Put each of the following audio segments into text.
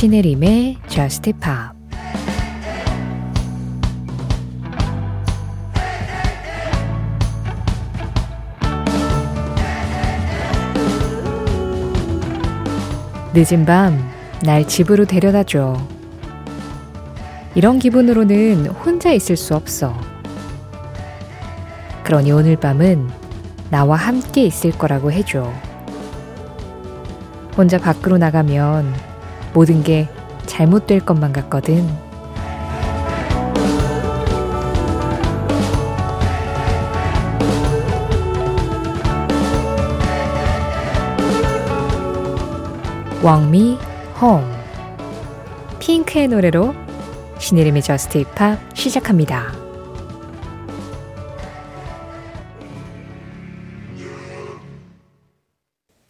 신혜림의 Just Pop 늦은 밤 날 집으로 데려다 줘. 이런 기분으로는 혼자 있을 수 없어. 그러니 오늘 밤은 나와 함께 있을 거라고 해줘. 혼자 밖으로 나가면 모든 게 잘못될 것만 같거든. 왕미 홈 핑크의 노래로 신혜림의 저스트 힙합 시작합니다.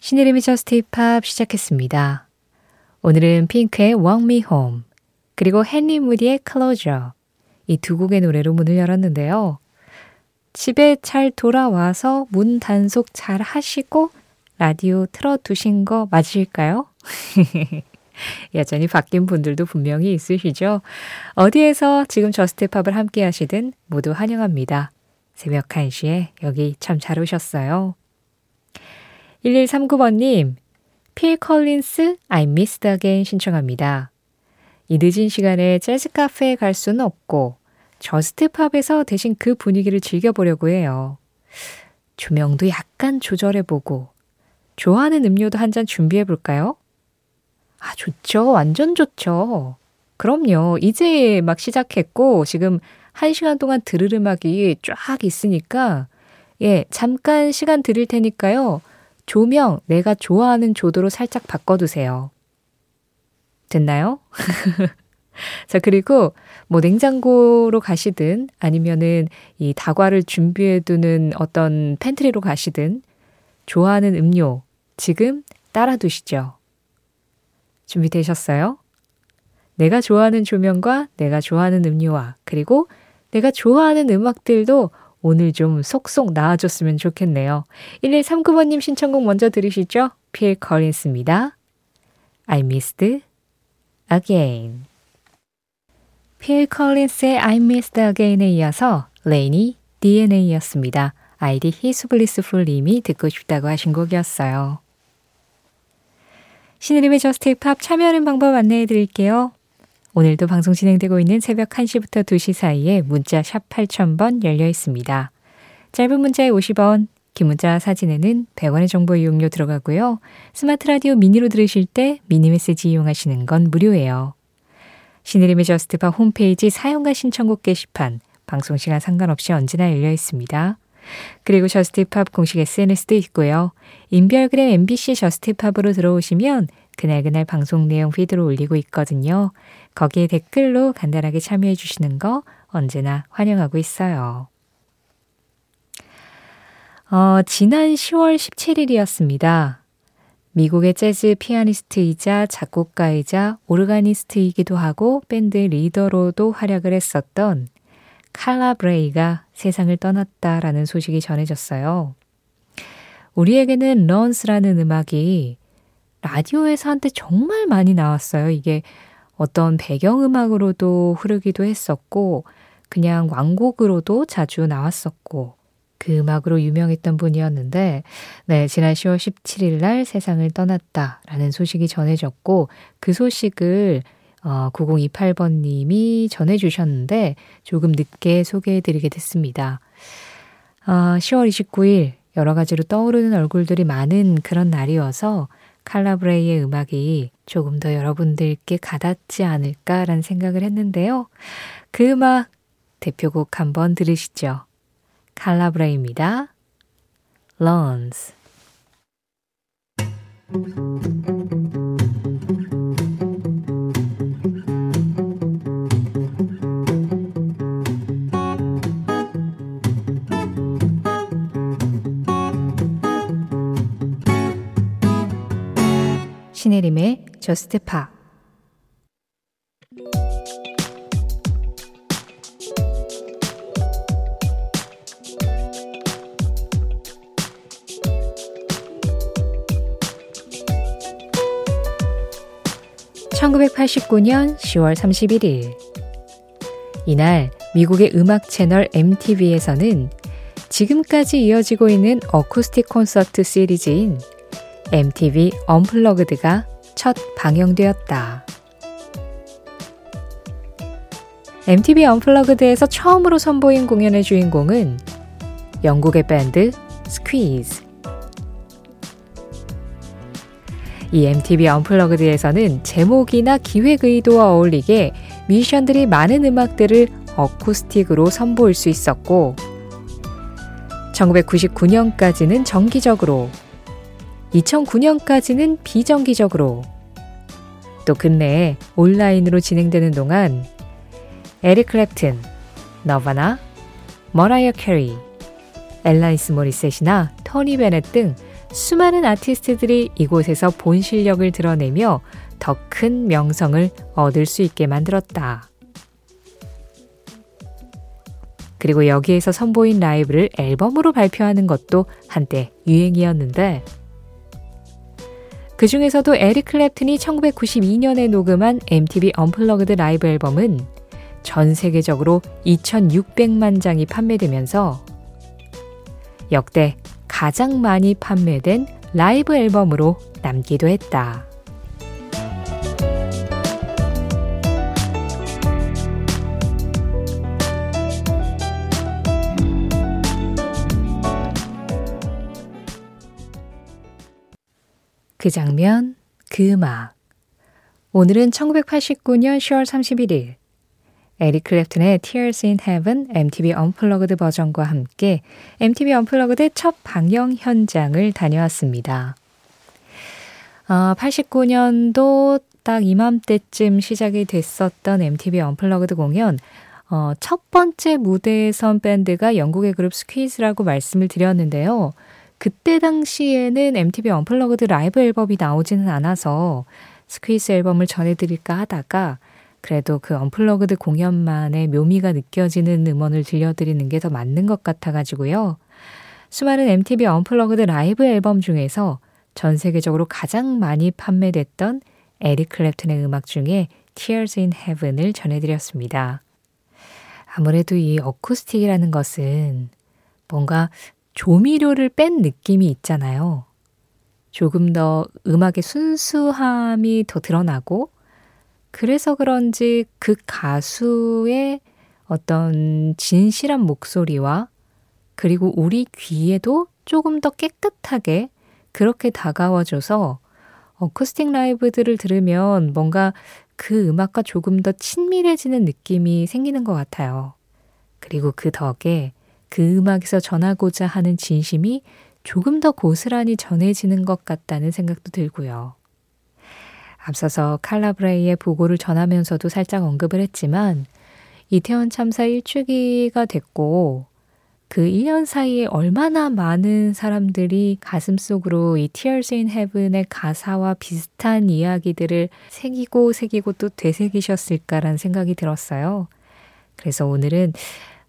신혜림의 Just Pop 시작했습니다. 오늘은 핑크의 Walk Me Home 그리고 헨리 무디의 Closure 이 두 곡의 노래로 문을 열었는데요. 집에 잘 돌아와서 문 단속 잘 하시고 라디오 틀어두신 거 맞으실까요? 여전히 밖인 분들도 분명히 있으시죠? 어디에서 지금 Just Pop을 함께 하시든 모두 환영합니다. 새벽 1시에 여기 참 잘 오셨어요. 1139번님, 필 컬린스 I Missed Again 신청합니다. 이 늦은 시간에 재즈 카페에 갈 수는 없고 저스트팝에서 대신 그 분위기를 즐겨보려고 해요. 조명도 약간 조절해보고 좋아하는 음료도 한 잔 준비해볼까요? 아, 좋죠. 완전 좋죠. 그럼요. 이제 막 시작했고, 지금 한 시간 동안 들을 음악이 쫙 있으니까, 예, 잠깐 시간 드릴 테니까요. 조명 내가 좋아하는 조도로 살짝 바꿔두세요. 됐나요? 자, 그리고 뭐 냉장고로 가시든 아니면은 이 다과를 준비해두는 어떤 팬트리로 가시든 좋아하는 음료 지금 따라 두시죠. 준비되셨어요? 내가 좋아하는 조명과 내가 좋아하는 음료와 그리고 내가 좋아하는 음악들도 오늘 좀 속속 나와줬으면 좋겠네요. 1139번님 신청곡 먼저 들으시죠. 필 커린스입니다. I missed again. 필 컬린스의 I missed again에 이어서 레이니 DNA였습니다. 아이디 히스블리스풀님이 듣고 싶다고 하신 곡이었어요. 신혜림의 Just Pop 참여하는 방법 안내해 드릴게요. 오늘도 방송 진행되고 있는 새벽 1시부터 2시 사이에 문자 샵 8000번 열려 있습니다. 짧은 문자에 50원, 긴 문자 사진에는 100원의 정보 이용료 들어가고요. 스마트 라디오 미니로 들으실 때 미니 메시지 이용하시는 건 무료예요. 신혜림의 Just Pop 홈페이지 사연과 신청곡 게시판, 방송 시간 상관없이 언제나 열려 있습니다. 그리고 Just Pop 공식 SNS도 있고요. 인별그램 MBC Just Pop으로 들어오시면 그날그날 방송 내용 피드로 올리고 있거든요. 거기에 댓글로 간단하게 참여해 주시는 거 언제나 환영하고 있어요. 어, 지난 10월 17일이었습니다. 미국의 재즈 피아니스트이자 작곡가이자 오르가니스트이기도 하고 밴드 리더로도 활약을 했었던 칼라 브레이가 세상을 떠났다라는 소식이 전해졌어요. 우리에게는 런스라는 음악이 라디오에서 한때 정말 많이 나왔어요. 이게 어떤 배경음악으로도 흐르기도 했었고, 그냥 왕곡으로도 자주 나왔었고, 그 음악으로 유명했던 분이었는데, 네, 지난 10월 17일 날 세상을 떠났다라는 소식이 전해졌고, 그 소식을 어, 9028번님이 전해주셨는데, 조금 늦게 소개해드리게 됐습니다. 어, 10월 29일, 여러 가지로 떠오르는 얼굴들이 많은 그런 날이어서, 칼라브레이의 음악이 조금 더 여러분들께 가닿지 않을까라는 생각을 했는데요. 그 음악 대표곡 한번 들으시죠. 칼라브레이입니다. Lawns 신혜림의 저스트 파 1989년 10월 31일. 이날 미국의 음악 채널 MTV에서는 지금까지 이어지고 있는 어쿠스틱 콘서트 시리즈인 MTV 언플러그드가 첫 방영되었다. MTV 언플러그드에서 처음으로 선보인 공연의 주인공은 영국의 밴드 스퀴즈. 이 MTV 언플러그드에서는 제목이나 기획 의도와 어울리게 뮤지션들이 많은 음악들을 어쿠스틱으로 선보일 수 있었고 1999년까지는 정기적으로 2009년까지는 비정기적으로 또 근래에 온라인으로 진행되는 동안 에릭 클랩튼, 너바나, 머라이어 캐리, 엘라니스 모리셋이나 토니 베넷 등 수많은 아티스트들이 이곳에서 본 실력을 드러내며 더 큰 명성을 얻을 수 있게 만들었다. 그리고 여기에서 선보인 라이브를 앨범으로 발표하는 것도 한때 유행이었는데 그 중에서도 에릭 클랩튼이 1992년에 녹음한 MTV Unplugged 라이브 앨범은 전 세계적으로 2,600만 장이 판매되면서 역대 가장 많이 판매된 라이브 앨범으로 남기도 했다. 그 장면, 그 음악. 오늘은 1989년 10월 31일 에릭 클랩튼의 Tears in Heaven MTV Unplugged 버전과 함께 MTV Unplugged 첫 방영 현장을 다녀왔습니다. 어, 89년도 딱 이맘때쯤 시작이 됐었던 MTV Unplugged 공연 어, 첫 번째 무대에 선 밴드가 영국의 그룹 스퀴즈라고 말씀을 드렸는데요. 그때 당시에는 MTV Unplugged 라이브 앨범이 나오지는 않아서 Squeeze 앨범을 전해드릴까 하다가 그래도 그 unplugged 공연만의 묘미가 느껴지는 음원을 들려드리는 게 더 맞는 것 같아가지고요. 수많은 MTV Unplugged 라이브 앨범 중에서 전 세계적으로 가장 많이 판매됐던 에릭 클랩튼의 음악 중에 Tears in Heaven을 전해드렸습니다. 아무래도 이 어쿠스틱이라는 것은 뭔가 조미료를 뺀 느낌이 있잖아요. 조금 더 음악의 순수함이 더 드러나고 그래서 그런지 그 가수의 어떤 진실한 목소리와 그리고 우리 귀에도 조금 더 깨끗하게 그렇게 다가와줘서 어쿠스틱 라이브들을 들으면 뭔가 그 음악과 조금 더 친밀해지는 느낌이 생기는 것 같아요. 그리고 그 덕에 그 음악에서 전하고자 하는 진심이 조금 더 고스란히 전해지는 것 같다는 생각도 들고요. 앞서서 칼라브레이의 보고를 전하면서도 살짝 언급을 했지만 이태원 참사 1주기가 됐고 그 1년 사이에 얼마나 많은 사람들이 가슴속으로 이 Tears in Heaven의 가사와 비슷한 이야기들을 새기고 새기고 또 되새기셨을까라는 생각이 들었어요. 그래서 오늘은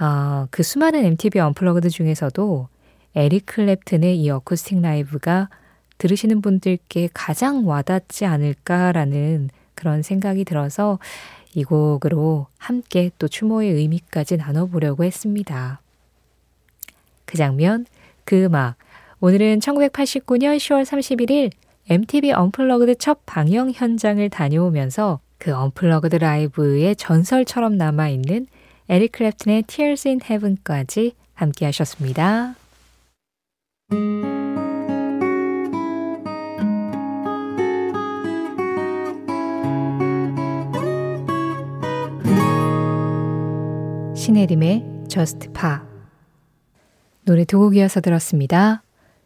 어, 그 수많은 MTV Unplugged 중에서도 에릭 클랩튼의 이 어쿠스틱 라이브가 들으시는 분들께 가장 와닿지 않을까라는 그런 생각이 들어서 이 곡으로 함께 또 추모의 의미까지 나눠보려고 했습니다. 그 장면, 그 음악. 오늘은 1989년 10월 31일 MTV Unplugged 첫 방영 현장을 다녀오면서 그 unplugged 라이브의 전설처럼 남아있는 에릭 클랩튼의 Tears in Heaven까지 함께 하셨습니다. 신혜림의 Just Pa 노래 두 곡이어서 들었습니다.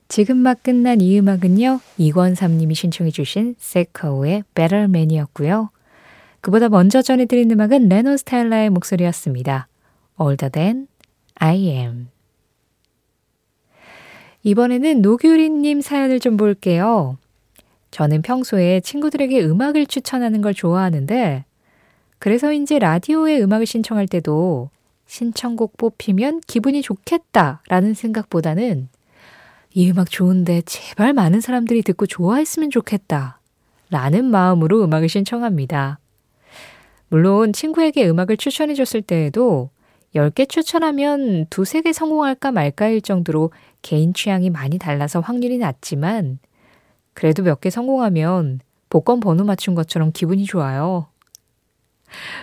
지금 막 끝난 이 음악은요. 이권삼님이 신청해 주신 세커의 Better Man이었고요. 그보다 먼저 전해드린 음악은 레노 스타일라의 목소리였습니다. Older Than I Am 이번에는 노규리님 사연을 좀 볼게요. 저는 평소에 친구들에게 음악을 추천하는 걸 좋아하는데 그래서인지 라디오에 음악을 신청할 때도 신청곡 뽑히면 기분이 좋겠다라는 생각보다는 이 음악 좋은데 제발 많은 사람들이 듣고 좋아했으면 좋겠다 라는 마음으로 음악을 신청합니다. 물론 친구에게 음악을 추천해 줬을 때에도 10개 추천하면 두세 개 성공할까 말까일 정도로 개인 취향이 많이 달라서 확률이 낮지만 그래도 몇 개 성공하면 복권 번호 맞춘 것처럼 기분이 좋아요.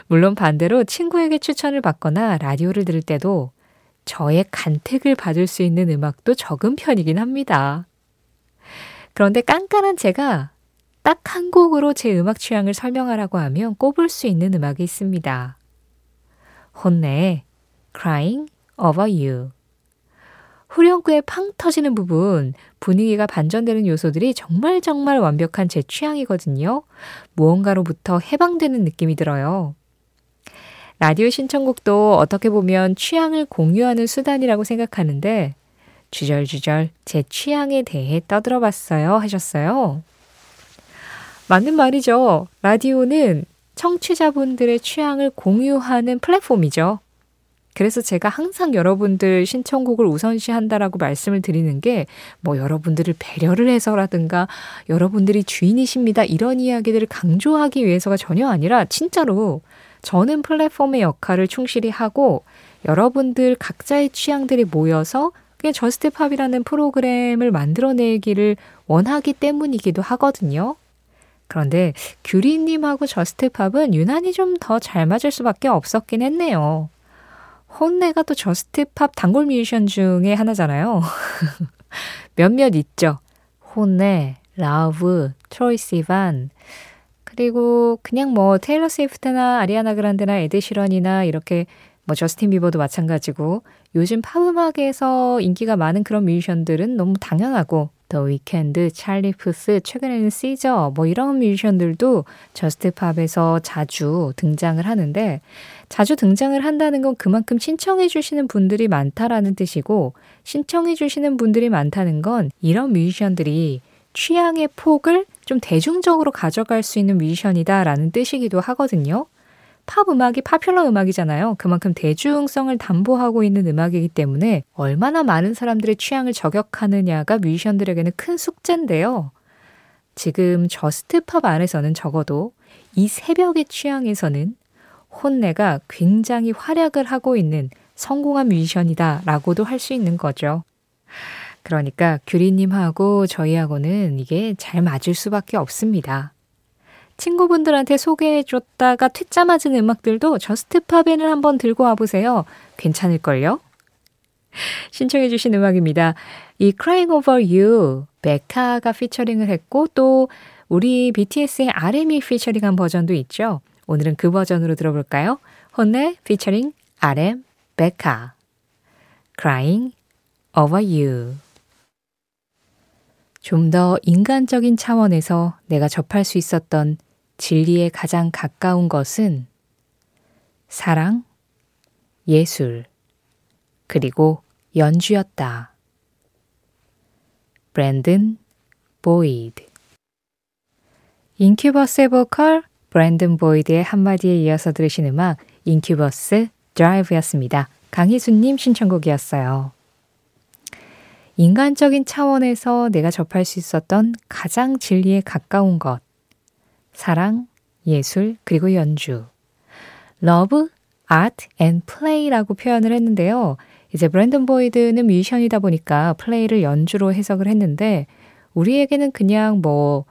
물론 반대로 친구에게 추천을 받거나 라디오를 들을 때도 저의 간택을 받을 수 있는 음악도 적은 편이긴 합니다. 그런데 깐깐한 제가 딱 한 곡으로 제 음악 취향을 설명하라고 하면 꼽을 수 있는 음악이 있습니다. 혼내 Crying Over You 후렴구에 팡 터지는 부분, 분위기가 반전되는 요소들이 정말 정말 완벽한 제 취향이거든요. 무언가로부터 해방되는 느낌이 들어요. 라디오 신청곡도 어떻게 보면 취향을 공유하는 수단이라고 생각하는데, 주절주절 제 취향에 대해 떠들어 봤어요 하셨어요. 맞는 말이죠. 라디오는 청취자분들의 취향을 공유하는 플랫폼이죠. 그래서 제가 항상 여러분들 신청곡을 우선시한다라고 말씀을 드리는 게 뭐 여러분들을 배려를 해서라든가 여러분들이 주인이십니다 이런 이야기들을 강조하기 위해서가 전혀 아니라 진짜로 저는 플랫폼의 역할을 충실히 하고 여러분들 각자의 취향들이 모여서 그냥 Just Pop이라는 프로그램을 만들어내기를 원하기 때문이기도 하거든요. 그런데 규리님하고 Just Pop은 유난히 좀 더 잘 맞을 수밖에 없었긴 했네요. HONNE가 또 Just Pop 단골 뮤지션 중에 하나잖아요. 몇몇 있죠. HONNE, Lauv, 트로이 시반, 그리고 그냥 뭐 테일러 스위프트나 아리아나 그란데나 에드시런이나 이렇게 뭐 저스틴 비버도 마찬가지고 요즘 팝 음악에서 인기가 많은 그런 뮤지션들은 너무 당연하고 The Weeknd, 찰리 푸스, 최근에는 SZA 뭐 이런 뮤지션들도 Just Pop에서 자주 등장을 하는데 자주 등장을 한다는 건 그만큼 신청해 주시는 분들이 많다라는 뜻이고 신청해 주시는 분들이 많다는 건 이런 뮤지션들이 취향의 폭을 좀 대중적으로 가져갈 수 있는 뮤지션이다라는 뜻이기도 하거든요. 팝 음악이 popular 음악이잖아요. 그만큼 대중성을 담보하고 있는 음악이기 때문에 얼마나 많은 사람들의 취향을 저격하느냐가 뮤지션들에게는 큰 숙제인데요. 지금 Just Pop 안에서는 적어도 이 새벽의 취향에서는 HONNE가 굉장히 활약을 하고 있는 성공한 뮤지션이다 라고도 할 수 있는 거죠. 그러니까 규리님하고 저희하고는 이게 잘 맞을 수밖에 없습니다. 친구분들한테 소개해줬다가 퇴짜 맞은 음악들도 Just Pop에는 한번 들고 와보세요. 괜찮을걸요? 신청해주신 음악입니다. 이 Crying Over You, 베카가 피처링을 했고 또 우리 BTS의 RM이 피처링한 버전도 있죠. 오늘은 그 버전으로 들어볼까요? HONNE 피처링 RM, 베카 Crying Over You 좀 더 인간적인 차원에서 내가 접할 수 있었던 진리에 가장 가까운 것은 사랑, 예술, 그리고 연주였다. 브랜든 보이드 Incubus의 보컬 브랜든 보이드의 한마디에 이어서 들으신 음악 Incubus Drive였습니다. 강희수님 신청곡이었어요. 인간적인 차원에서 내가 접할 수 있었던 가장 진리에 가까운 것. 사랑, 예술, 그리고 연주. love, art and play라고 표현을 했는데요. 이제 브랜든 보이드는 뮤지션이다 보니까 플레이를 연주로 해석을 했는데 우리에게는 그냥 뭐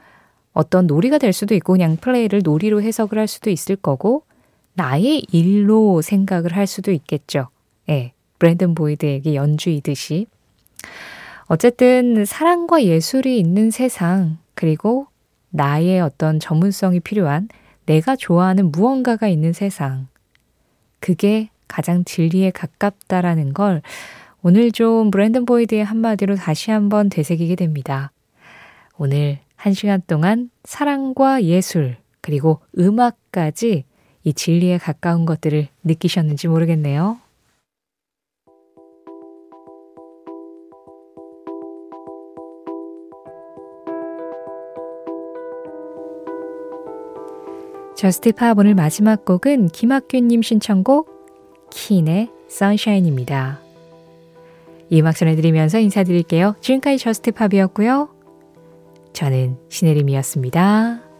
어떤 놀이가 될 수도 있고 그냥 플레이를 놀이로 해석을 할 수도 있을 거고 나의 일로 생각을 할 수도 있겠죠. 예. 브랜든 보이드에게 연주이듯이. 어쨌든 사랑과 예술이 있는 세상 그리고 나의 어떤 전문성이 필요한 내가 좋아하는 무언가가 있는 세상. 그게 가장 진리에 가깝다라는 걸 오늘 좀 브랜든 보이드의 한마디로 다시 한번 되새기게 됩니다. 오늘 한 시간 동안 사랑과 예술, 그리고 음악까지 이 진리에 가까운 것들을 느끼셨는지 모르겠네요. Just Pop 오늘 마지막 곡은 김학균님 신청곡 Keane의 Sunshine입니다. 이 음악 전해드리면서 인사드릴게요. 지금까지 Just Pop이었고요. 저는 신혜림이었습니다.